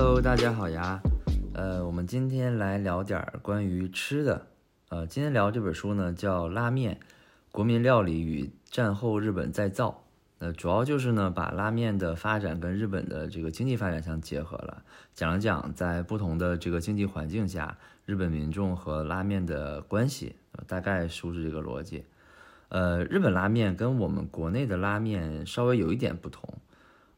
Hello，大家好呀。呃，我们今天来聊点儿关于吃的。呃，今天聊这本书呢，叫《拉面：国民料理与战后日本再造》。呃，主要就是呢，把拉面的发展跟日本的这个经济发展相结合了，讲了讲在不同的这个经济环境下，日本民众和拉面的关系。大概书是这个逻辑。呃，日本拉面跟我们国内的拉面稍微有一点不同。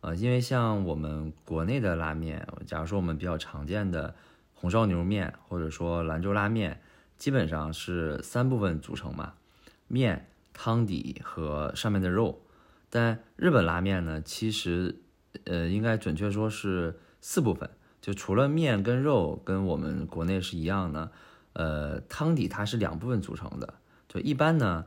呃，因为像我们国内的拉面，假如说我们比较常见的红烧牛肉面，或者说兰州拉面，基本上是三部分组成嘛，面、汤底和上面的肉。但日本拉面呢，其实，呃，应该准确说是四部分，就除了面跟肉跟我们国内是一样的，呃，汤底它是两部分组成的。就一般呢，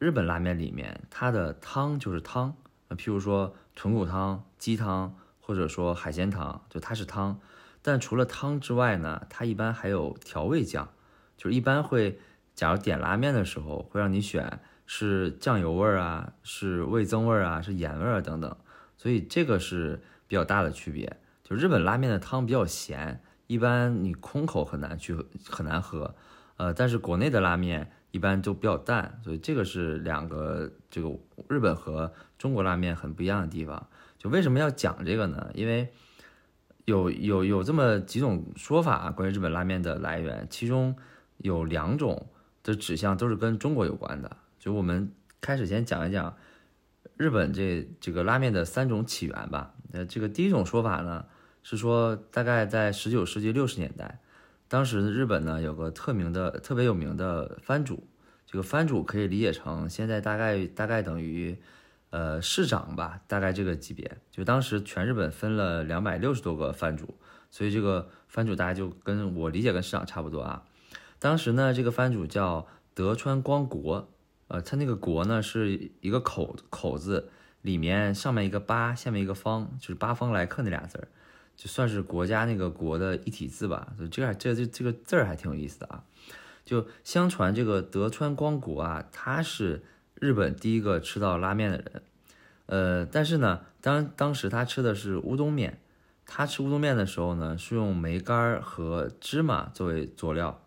日本拉面里面它的汤就是汤，譬如说。豚骨汤、鸡汤，或者说海鲜汤，就它是汤。但除了汤之外呢，它一般还有调味酱，就是一般会，假如点拉面的时候，会让你选是酱油味儿啊，是味增味儿啊，是盐味儿等等。所以这个是比较大的区别。就日本拉面的汤比较咸，一般你空口很难去很难喝。呃，但是国内的拉面。一般都比较淡，所以这个是两个这个日本和中国拉面很不一样的地方。就为什么要讲这个呢？因为有有有这么几种说法关于日本拉面的来源，其中有两种的指向都是跟中国有关的。就我们开始先讲一讲日本这这个拉面的三种起源吧。呃，这个第一种说法呢是说，大概在十九世纪六十年代。当时日本呢有个特名的、特别有名的藩主，这个藩主可以理解成现在大概大概等于，呃市长吧，大概这个级别。就当时全日本分了两百六十多个藩主，所以这个藩主大家就跟我理解跟市长差不多啊。当时呢这个藩主叫德川光国，呃他那个国呢是一个口口字里面上面一个八，下面一个方，就是八方来客那俩字儿。就算是国家那个国的一体字吧，所以这这这这个字儿还挺有意思的啊。就相传这个德川光国啊，他是日本第一个吃到拉面的人。呃，但是呢，当当时他吃的是乌冬面，他吃乌冬面的时候呢，是用梅干和芝麻作为佐料。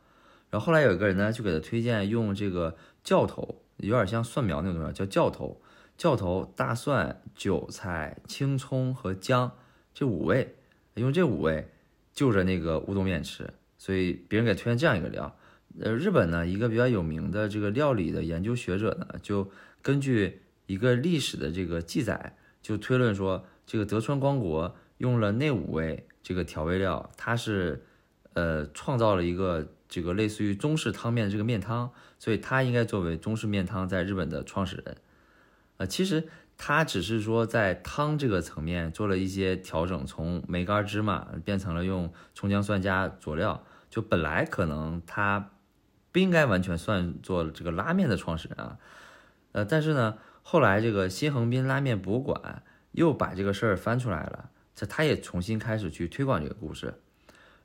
然后后来有一个人呢，就给他推荐用这个酵头，有点像蒜苗那种东西，叫酵头。酵头、大蒜、韭菜、青葱和姜这五味。用这五味就着那个乌冬面吃，所以别人给推荐这样一个料。呃，日本呢一个比较有名的这个料理的研究学者呢，就根据一个历史的这个记载，就推论说，这个德川光国用了那五味这个调味料，他是呃创造了一个这个类似于中式汤面的这个面汤，所以他应该作为中式面汤在日本的创始人。呃，其实。他只是说在汤这个层面做了一些调整，从梅干芝麻变成了用葱姜蒜加佐料。就本来可能他不应该完全算做这个拉面的创始人啊，呃，但是呢，后来这个新横滨拉面博物馆又把这个事儿翻出来了，这他也重新开始去推广这个故事。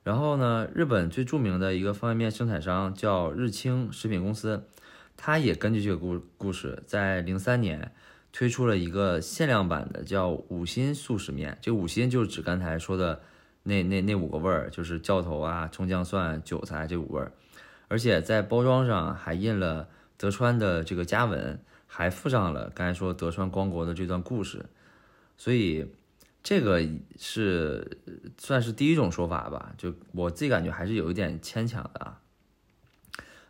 然后呢，日本最著名的一个方便面生产商叫日清食品公司，他也根据这个故故事，在零三年。推出了一个限量版的叫五星素食面，这五星就是指刚才说的那那那五个味儿，就是教头啊、葱姜蒜、韭菜这五味儿，而且在包装上还印了德川的这个家纹，还附上了刚才说德川光国的这段故事，所以这个是算是第一种说法吧，就我自己感觉还是有一点牵强的啊。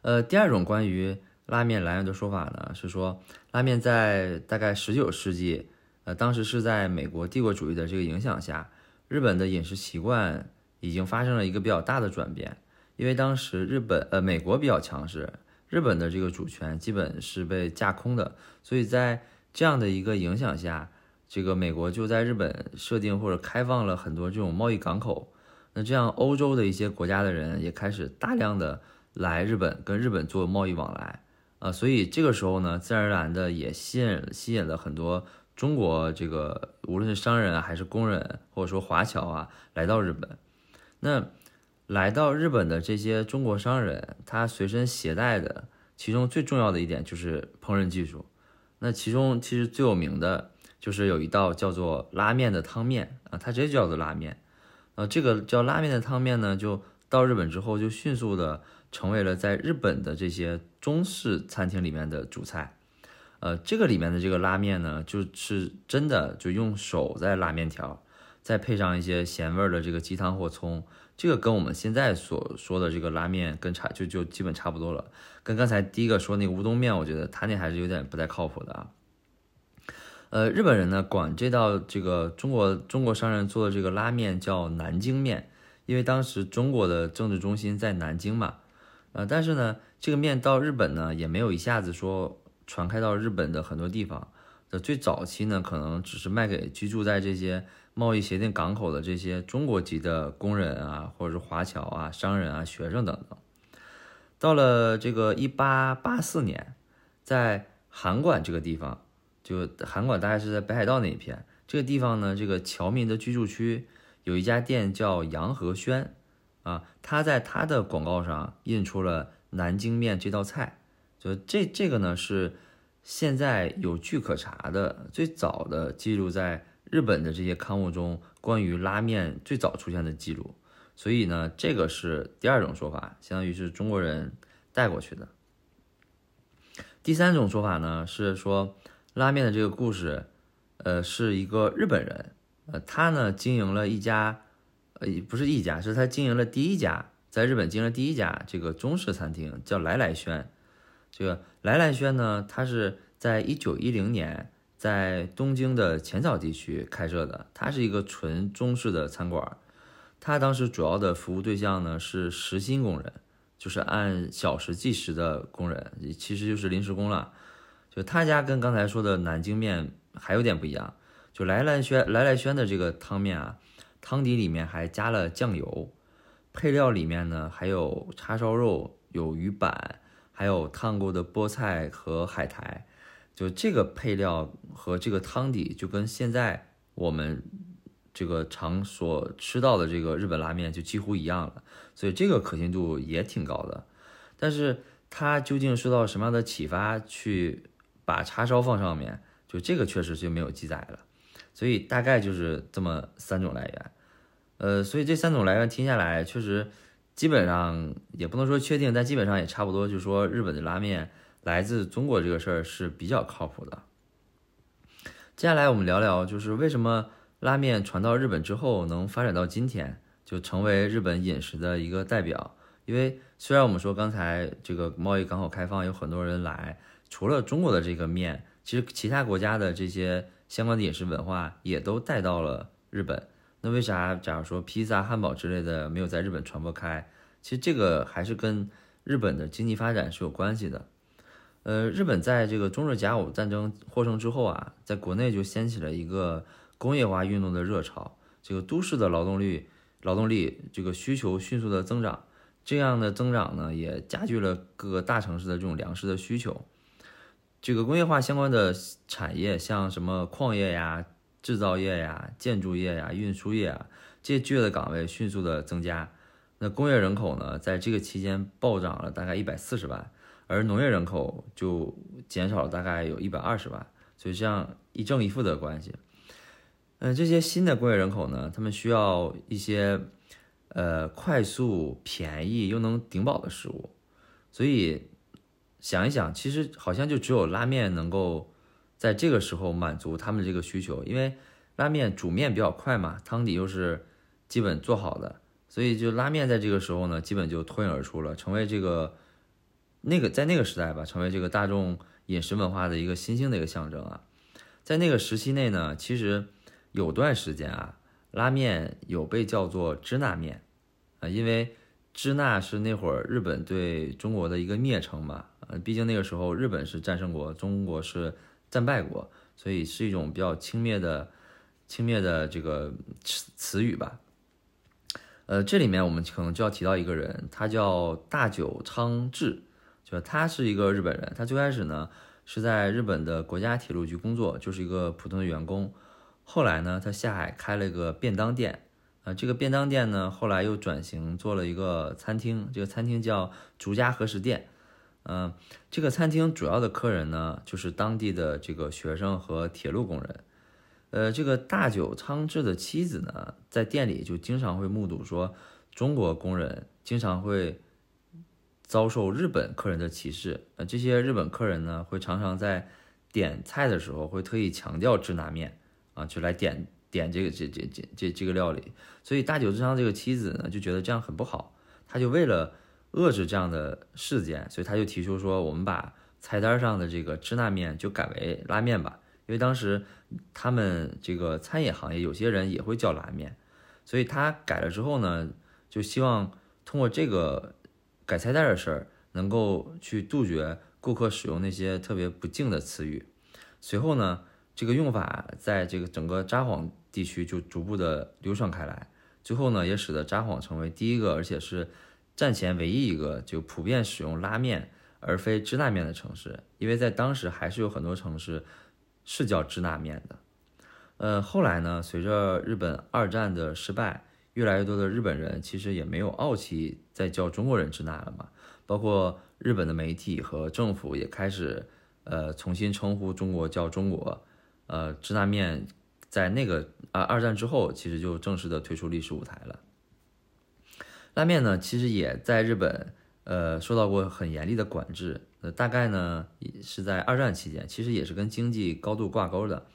呃，第二种关于。拉面来源的说法呢，是说拉面在大概十九世纪，呃，当时是在美国帝国主义的这个影响下，日本的饮食习惯已经发生了一个比较大的转变。因为当时日本呃美国比较强势，日本的这个主权基本是被架空的，所以在这样的一个影响下，这个美国就在日本设定或者开放了很多这种贸易港口。那这样欧洲的一些国家的人也开始大量的来日本跟日本做贸易往来。啊，所以这个时候呢，自然而然的也吸引吸引了很多中国这个无论是商人还是工人，或者说华侨啊，来到日本。那来到日本的这些中国商人，他随身携带的其中最重要的一点就是烹饪技术。那其中其实最有名的就是有一道叫做拉面的汤面啊，它直接叫做拉面。呃，这个叫拉面的汤面呢，就到日本之后就迅速的成为了在日本的这些中式餐厅里面的主菜。呃，这个里面的这个拉面呢，就是真的就用手在拉面条，再配上一些咸味的这个鸡汤或葱，这个跟我们现在所说的这个拉面跟差就就基本差不多了。跟刚才第一个说那个乌冬面，我觉得他那还是有点不太靠谱的啊。呃，日本人呢管这道这个中国中国商人做的这个拉面叫南京面，因为当时中国的政治中心在南京嘛。呃，但是呢，这个面到日本呢也没有一下子说。传开到日本的很多地方的最早期呢，可能只是卖给居住在这些贸易协定港口的这些中国籍的工人啊，或者是华侨啊、商人啊、学生等等。到了这个一八八四年，在函馆这个地方，就函馆大概是在北海道那一片，这个地方呢，这个侨民的居住区有一家店叫洋和轩啊，他在他的广告上印出了南京面这道菜。就这这个呢是现在有据可查的最早的记录在日本的这些刊物中关于拉面最早出现的记录，所以呢这个是第二种说法，相当于是中国人带过去的。第三种说法呢是说拉面的这个故事，呃是一个日本人，呃他呢经营了一家，呃不是一家，是他经营了第一家在日本经营了第一家这个中式餐厅，叫来来轩。这个来来轩呢，它是在一九一零年在东京的浅草地区开设的，它是一个纯中式的餐馆。它当时主要的服务对象呢是时薪工人，就是按小时计时的工人，其实就是临时工了。就他家跟刚才说的南京面还有点不一样，就来来轩来来轩的这个汤面啊，汤底里面还加了酱油，配料里面呢还有叉烧肉，有鱼板。还有烫过的菠菜和海苔，就这个配料和这个汤底就跟现在我们这个常所吃到的这个日本拉面就几乎一样了，所以这个可信度也挺高的。但是它究竟受到什么样的启发去把叉烧放上面，就这个确实就没有记载了。所以大概就是这么三种来源，呃，所以这三种来源听下来确实。基本上也不能说确定，但基本上也差不多，就是说日本的拉面来自中国这个事儿是比较靠谱的。接下来我们聊聊，就是为什么拉面传到日本之后能发展到今天，就成为日本饮食的一个代表。因为虽然我们说刚才这个贸易港口开放有很多人来，除了中国的这个面，其实其他国家的这些相关的饮食文化也都带到了日本。那为啥，假如说披萨、汉堡之类的没有在日本传播开？其实这个还是跟日本的经济发展是有关系的。呃，日本在这个中日甲午战争获胜之后啊，在国内就掀起了一个工业化运动的热潮，这个都市的劳动力、劳动力这个需求迅速的增长，这样的增长呢，也加剧了各个大城市的这种粮食的需求。这个工业化相关的产业，像什么矿业呀。制造业呀、建筑业呀、运输业啊，这些就业的岗位迅速的增加。那工业人口呢，在这个期间暴涨了大概一百四十万，而农业人口就减少了大概有一百二十万。所以这样一正一负的关系。嗯，这些新的工业人口呢，他们需要一些呃快速、便宜又能顶饱的食物。所以想一想，其实好像就只有拉面能够。在这个时候满足他们这个需求，因为拉面煮面比较快嘛，汤底又是基本做好的，所以就拉面在这个时候呢，基本就脱颖而出了，成为这个那个在那个时代吧，成为这个大众饮食文化的一个新兴的一个象征啊。在那个时期内呢，其实有段时间啊，拉面有被叫做支那面啊，因为支那是那会儿日本对中国的一个蔑称嘛，呃，毕竟那个时候日本是战胜国，中国是。战败国，所以是一种比较轻蔑的、轻蔑的这个词词语吧。呃，这里面我们可能就要提到一个人，他叫大久昌治，就他是一个日本人。他最开始呢是在日本的国家铁路局工作，就是一个普通的员工。后来呢，他下海开了一个便当店，啊，这个便当店呢后来又转型做了一个餐厅，这个餐厅叫竹家和食店。嗯，这个餐厅主要的客人呢，就是当地的这个学生和铁路工人。呃，这个大久昌治的妻子呢，在店里就经常会目睹说，中国工人经常会遭受日本客人的歧视。呃，这些日本客人呢，会常常在点菜的时候会特意强调支那面啊，就来点点这个这这这这这个料理。所以大久之昌这个妻子呢，就觉得这样很不好，他就为了遏制这样的事件，所以他就提出说，我们把菜单上的这个支那面就改为拉面吧。因为当时他们这个餐饮行业有些人也会叫拉面，所以他改了之后呢，就希望通过这个改菜单的事儿，能够去杜绝顾客使用那些特别不敬的词语。随后呢，这个用法在这个整个札幌地区就逐步的流传开来，最后呢，也使得札幌成为第一个，而且是战前唯一一个就普遍使用拉面而非支那面的城市。因为在当时还是有很多城市。是叫支那面的，呃，后来呢，随着日本二战的失败，越来越多的日本人其实也没有傲气再叫中国人支那了嘛，包括日本的媒体和政府也开始，呃，重新称呼中国叫中国，呃，支那面在那个啊二战之后，其实就正式的退出历史舞台了。拉面呢，其实也在日本，呃，受到过很严厉的管制。呃大概呢，是在二战期间，其实也是跟经济高度挂钩的。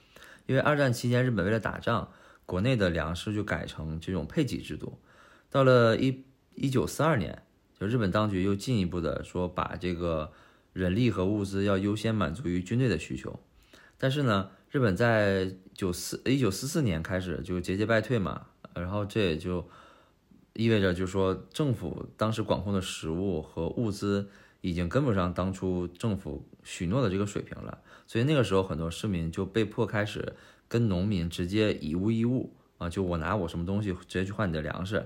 因为二战期间，日本为了打仗，国内的粮食就改成这种配给制度。到了一一九四二年，就日本当局又进一步的说，把这个人力和物资要优先满足于军队的需求。但是呢，日本在九四一九四四年开始就节节败退嘛，然后这也就意味着，就是说政府当时管控的食物和物资。已经跟不上当初政府许诺的这个水平了，所以那个时候很多市民就被迫开始跟农民直接以物易物啊，就我拿我什么东西直接去换你的粮食，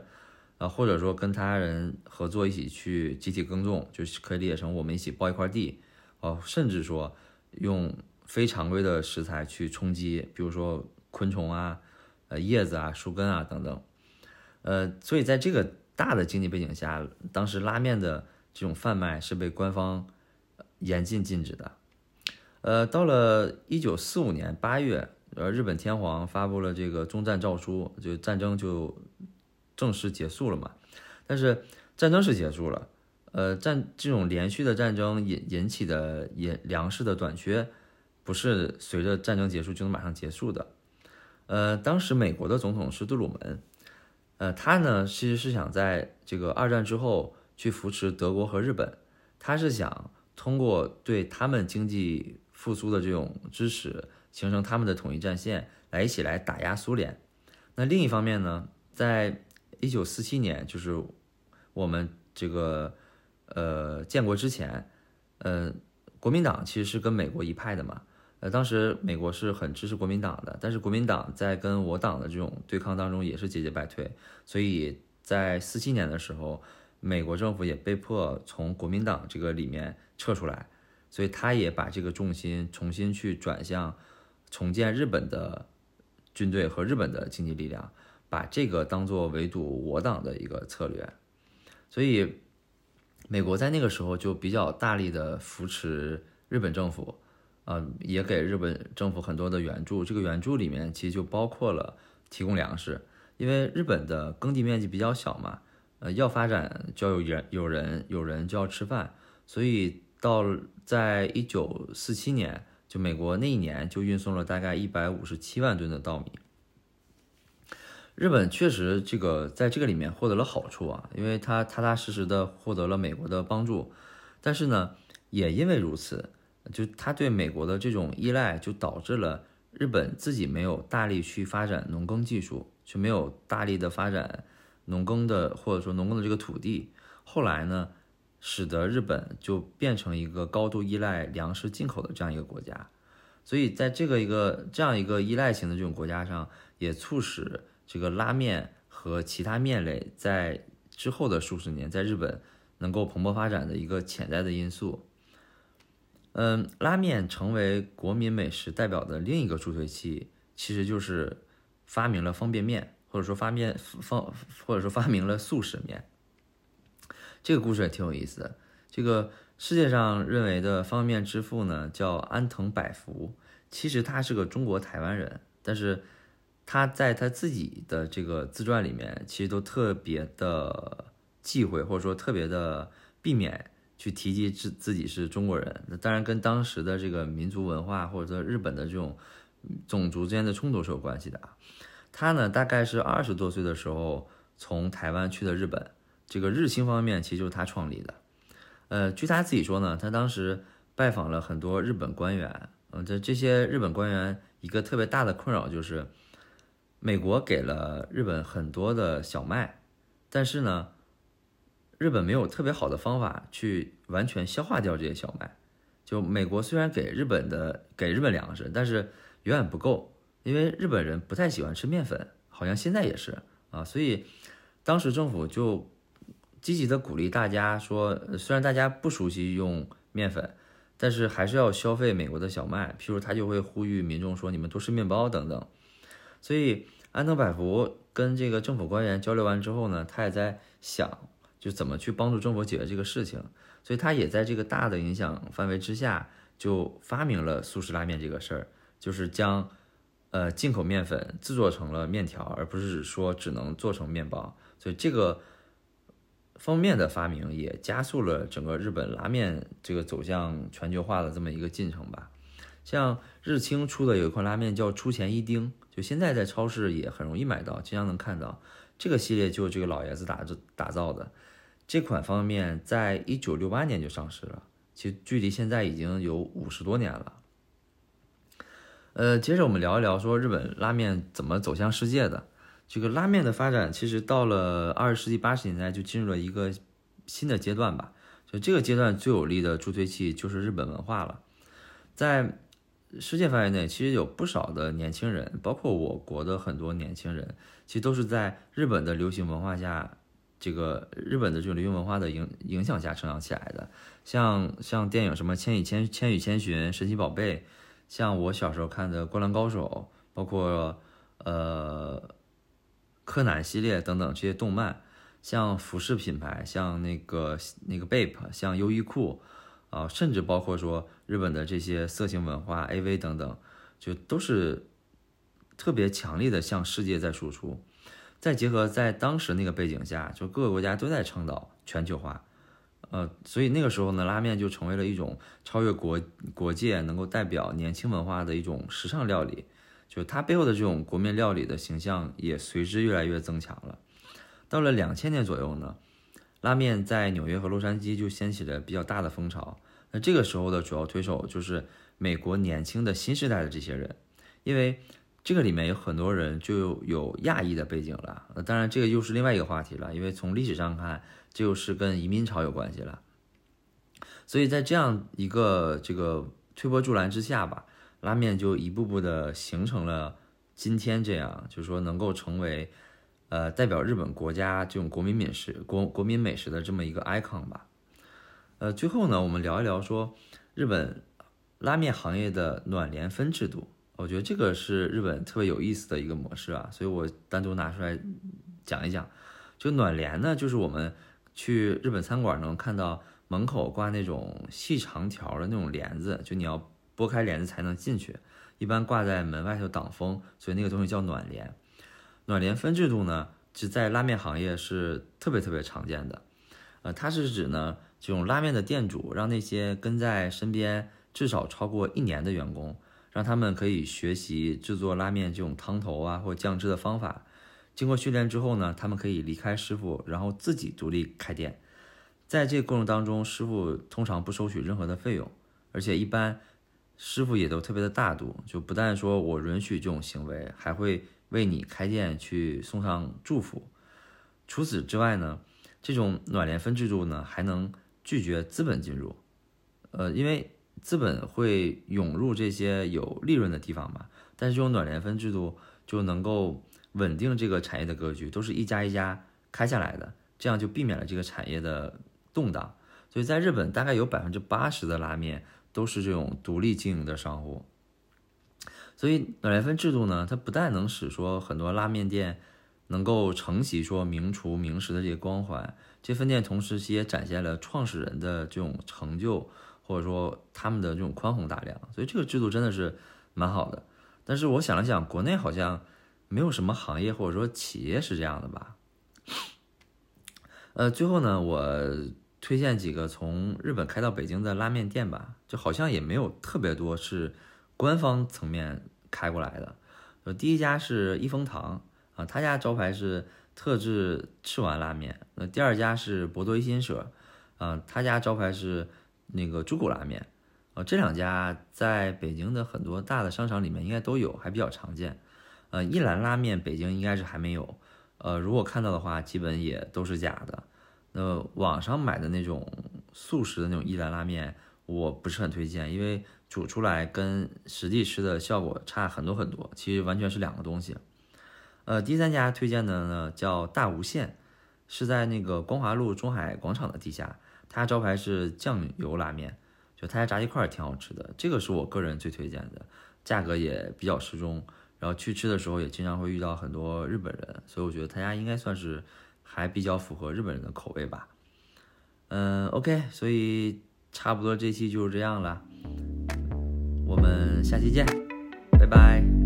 啊，或者说跟他人合作一起去集体耕种，就是可以理解成我们一起包一块地，啊，甚至说用非常规的食材去充饥，比如说昆虫啊、呃叶子啊、树根啊等等，呃，所以在这个大的经济背景下，当时拉面的。这种贩卖是被官方严禁禁止的。呃，到了一九四五年八月，呃，日本天皇发布了这个终战诏书，就战争就正式结束了嘛。但是战争是结束了，呃，战这种连续的战争引引起的引粮食的短缺，不是随着战争结束就能马上结束的。呃，当时美国的总统是杜鲁门，呃，他呢其实是想在这个二战之后。去扶持德国和日本，他是想通过对他们经济复苏的这种支持，形成他们的统一战线，来一起来打压苏联。那另一方面呢，在一九四七年，就是我们这个呃建国之前，呃，国民党其实是跟美国一派的嘛。当时美国是很支持国民党的，但是国民党在跟我党的这种对抗当中也是节节败退，所以在四七年的时候。美国政府也被迫从国民党这个里面撤出来，所以他也把这个重心重新去转向重建日本的军队和日本的经济力量，把这个当做围堵我党的一个策略。所以，美国在那个时候就比较大力的扶持日本政府，呃，也给日本政府很多的援助。这个援助里面其实就包括了提供粮食，因为日本的耕地面积比较小嘛。呃，要发展就要有人，有人，有人就要吃饭，所以到在一九四七年，就美国那一年就运送了大概一百五十七万吨的稻米。日本确实这个在这个里面获得了好处啊，因为他踏踏实实的获得了美国的帮助，但是呢，也因为如此，就他对美国的这种依赖，就导致了日本自己没有大力去发展农耕技术，就没有大力的发展。农耕的或者说农耕的这个土地，后来呢，使得日本就变成一个高度依赖粮食进口的这样一个国家，所以在这个一个这样一个依赖型的这种国家上，也促使这个拉面和其他面类在之后的数十年在日本能够蓬勃发展的一个潜在的因素。嗯，拉面成为国民美食代表的另一个助推器，其实就是发明了方便面。或者说发面方，或者说发明了速食面，这个故事也挺有意思的。这个世界上认为的方便面之父呢，叫安藤百福，其实他是个中国台湾人但是他在他自己的这个自传里面，其实都特别的忌讳，或者说特别的避免去提及自自己是中国人。那当然跟当时的这个民族文化或者说日本的这种种族之间的冲突是有关系的啊。他呢，大概是二十多岁的时候从台湾去的日本，这个日清方面其实就是他创立的。呃，据他自己说呢，他当时拜访了很多日本官员，嗯，这这些日本官员一个特别大的困扰就是，美国给了日本很多的小麦，但是呢，日本没有特别好的方法去完全消化掉这些小麦。就美国虽然给日本的给日本粮食，但是远远不够，因为日本人不太喜欢吃面粉，好像现在也是啊，所以当时政府就。积极的鼓励大家说，虽然大家不熟悉用面粉，但是还是要消费美国的小麦。譬如他就会呼吁民众说，你们多吃面包等等。所以安藤百福跟这个政府官员交流完之后呢，他也在想，就怎么去帮助政府解决这个事情。所以他也在这个大的影响范围之下，就发明了速食拉面这个事儿，就是将呃进口面粉制作成了面条，而不是说只能做成面包。所以这个。方面的发明也加速了整个日本拉面这个走向全球化的这么一个进程吧。像日清出的有一款拉面叫出前一丁，就现在在超市也很容易买到，经常能看到。这个系列就这个老爷子打打造的。这款方便面在一九六八年就上市了，其实距离现在已经有五十多年了。呃，接着我们聊一聊说日本拉面怎么走向世界的。这个拉面的发展，其实到了二十世纪八十年代就进入了一个新的阶段吧。就这个阶段最有力的助推器就是日本文化了。在世界范围内，其实有不少的年轻人，包括我国的很多年轻人，其实都是在日本的流行文化下，这个日本的这种流行文化的影影响下成长起来的。像像电影什么《千与千千与千寻》《神奇宝贝》，像我小时候看的《灌篮高手》，包括呃。柯南系列等等这些动漫，像服饰品牌，像那个那个 Bape，像优衣库，啊，甚至包括说日本的这些色情文化 AV 等等，就都是特别强力的向世界在输出。再结合在当时那个背景下，就各个国家都在倡导全球化，呃，所以那个时候呢，拉面就成为了一种超越国国界，能够代表年轻文化的一种时尚料理。就它背后的这种国民料理的形象也随之越来越增强了。到了两千年左右呢，拉面在纽约和洛杉矶就掀起了比较大的风潮。那这个时候的主要推手就是美国年轻的新时代的这些人，因为这个里面有很多人就有亚裔的背景了。那当然这个又是另外一个话题了，因为从历史上看，这又是跟移民潮有关系了。所以在这样一个这个推波助澜之下吧。拉面就一步步的形成了今天这样，就是说能够成为，呃，代表日本国家这种国民美食、国国民美食的这么一个 icon 吧。呃，最后呢，我们聊一聊说日本拉面行业的暖联分制度，我觉得这个是日本特别有意思的一个模式啊，所以我单独拿出来讲一讲。就暖帘呢，就是我们去日本餐馆能看到门口挂那种细长条的那种帘子，就你要。拨开帘子才能进去，一般挂在门外头挡风，所以那个东西叫暖帘。暖帘分制度呢，是在拉面行业是特别特别常见的。呃，它是指呢，这种拉面的店主让那些跟在身边至少超过一年的员工，让他们可以学习制作拉面这种汤头啊或酱汁的方法。经过训练之后呢，他们可以离开师傅，然后自己独立开店。在这个过程当中，师傅通常不收取任何的费用，而且一般。师傅也都特别的大度，就不但说我允许这种行为，还会为你开店去送上祝福。除此之外呢，这种暖联分制度呢，还能拒绝资本进入。呃，因为资本会涌入这些有利润的地方吧，但是这种暖联分制度就能够稳定这个产业的格局，都是一家一家开下来的，这样就避免了这个产业的动荡。所以在日本，大概有百分之八十的拉面。都是这种独立经营的商户，所以暖联分制度呢，它不但能使说很多拉面店能够承袭说名厨名食的这些光环，这分店同时也展现了创始人的这种成就，或者说他们的这种宽宏大量，所以这个制度真的是蛮好的。但是我想了想，国内好像没有什么行业或者说企业是这样的吧。呃，最后呢，我推荐几个从日本开到北京的拉面店吧，就好像也没有特别多是官方层面开过来的。呃，第一家是一风堂啊，他家招牌是特制赤丸拉面。那第二家是博多一心舍，啊，他家招牌是那个猪骨拉面。呃，这两家在北京的很多大的商场里面应该都有，还比较常见。呃，一兰拉面北京应该是还没有。呃，如果看到的话，基本也都是假的。那网上买的那种速食的那种一兰拉面，我不是很推荐，因为煮出来跟实际吃的效果差很多很多，其实完全是两个东西。呃，第三家推荐的呢叫大无限，是在那个光华路中海广场的地下，他家招牌是酱油拉面，就他家炸鸡块挺好吃的，这个是我个人最推荐的，价格也比较适中。然后去吃的时候也经常会遇到很多日本人，所以我觉得他家应该算是还比较符合日本人的口味吧。嗯，OK，所以差不多这期就是这样了，我们下期见，拜拜。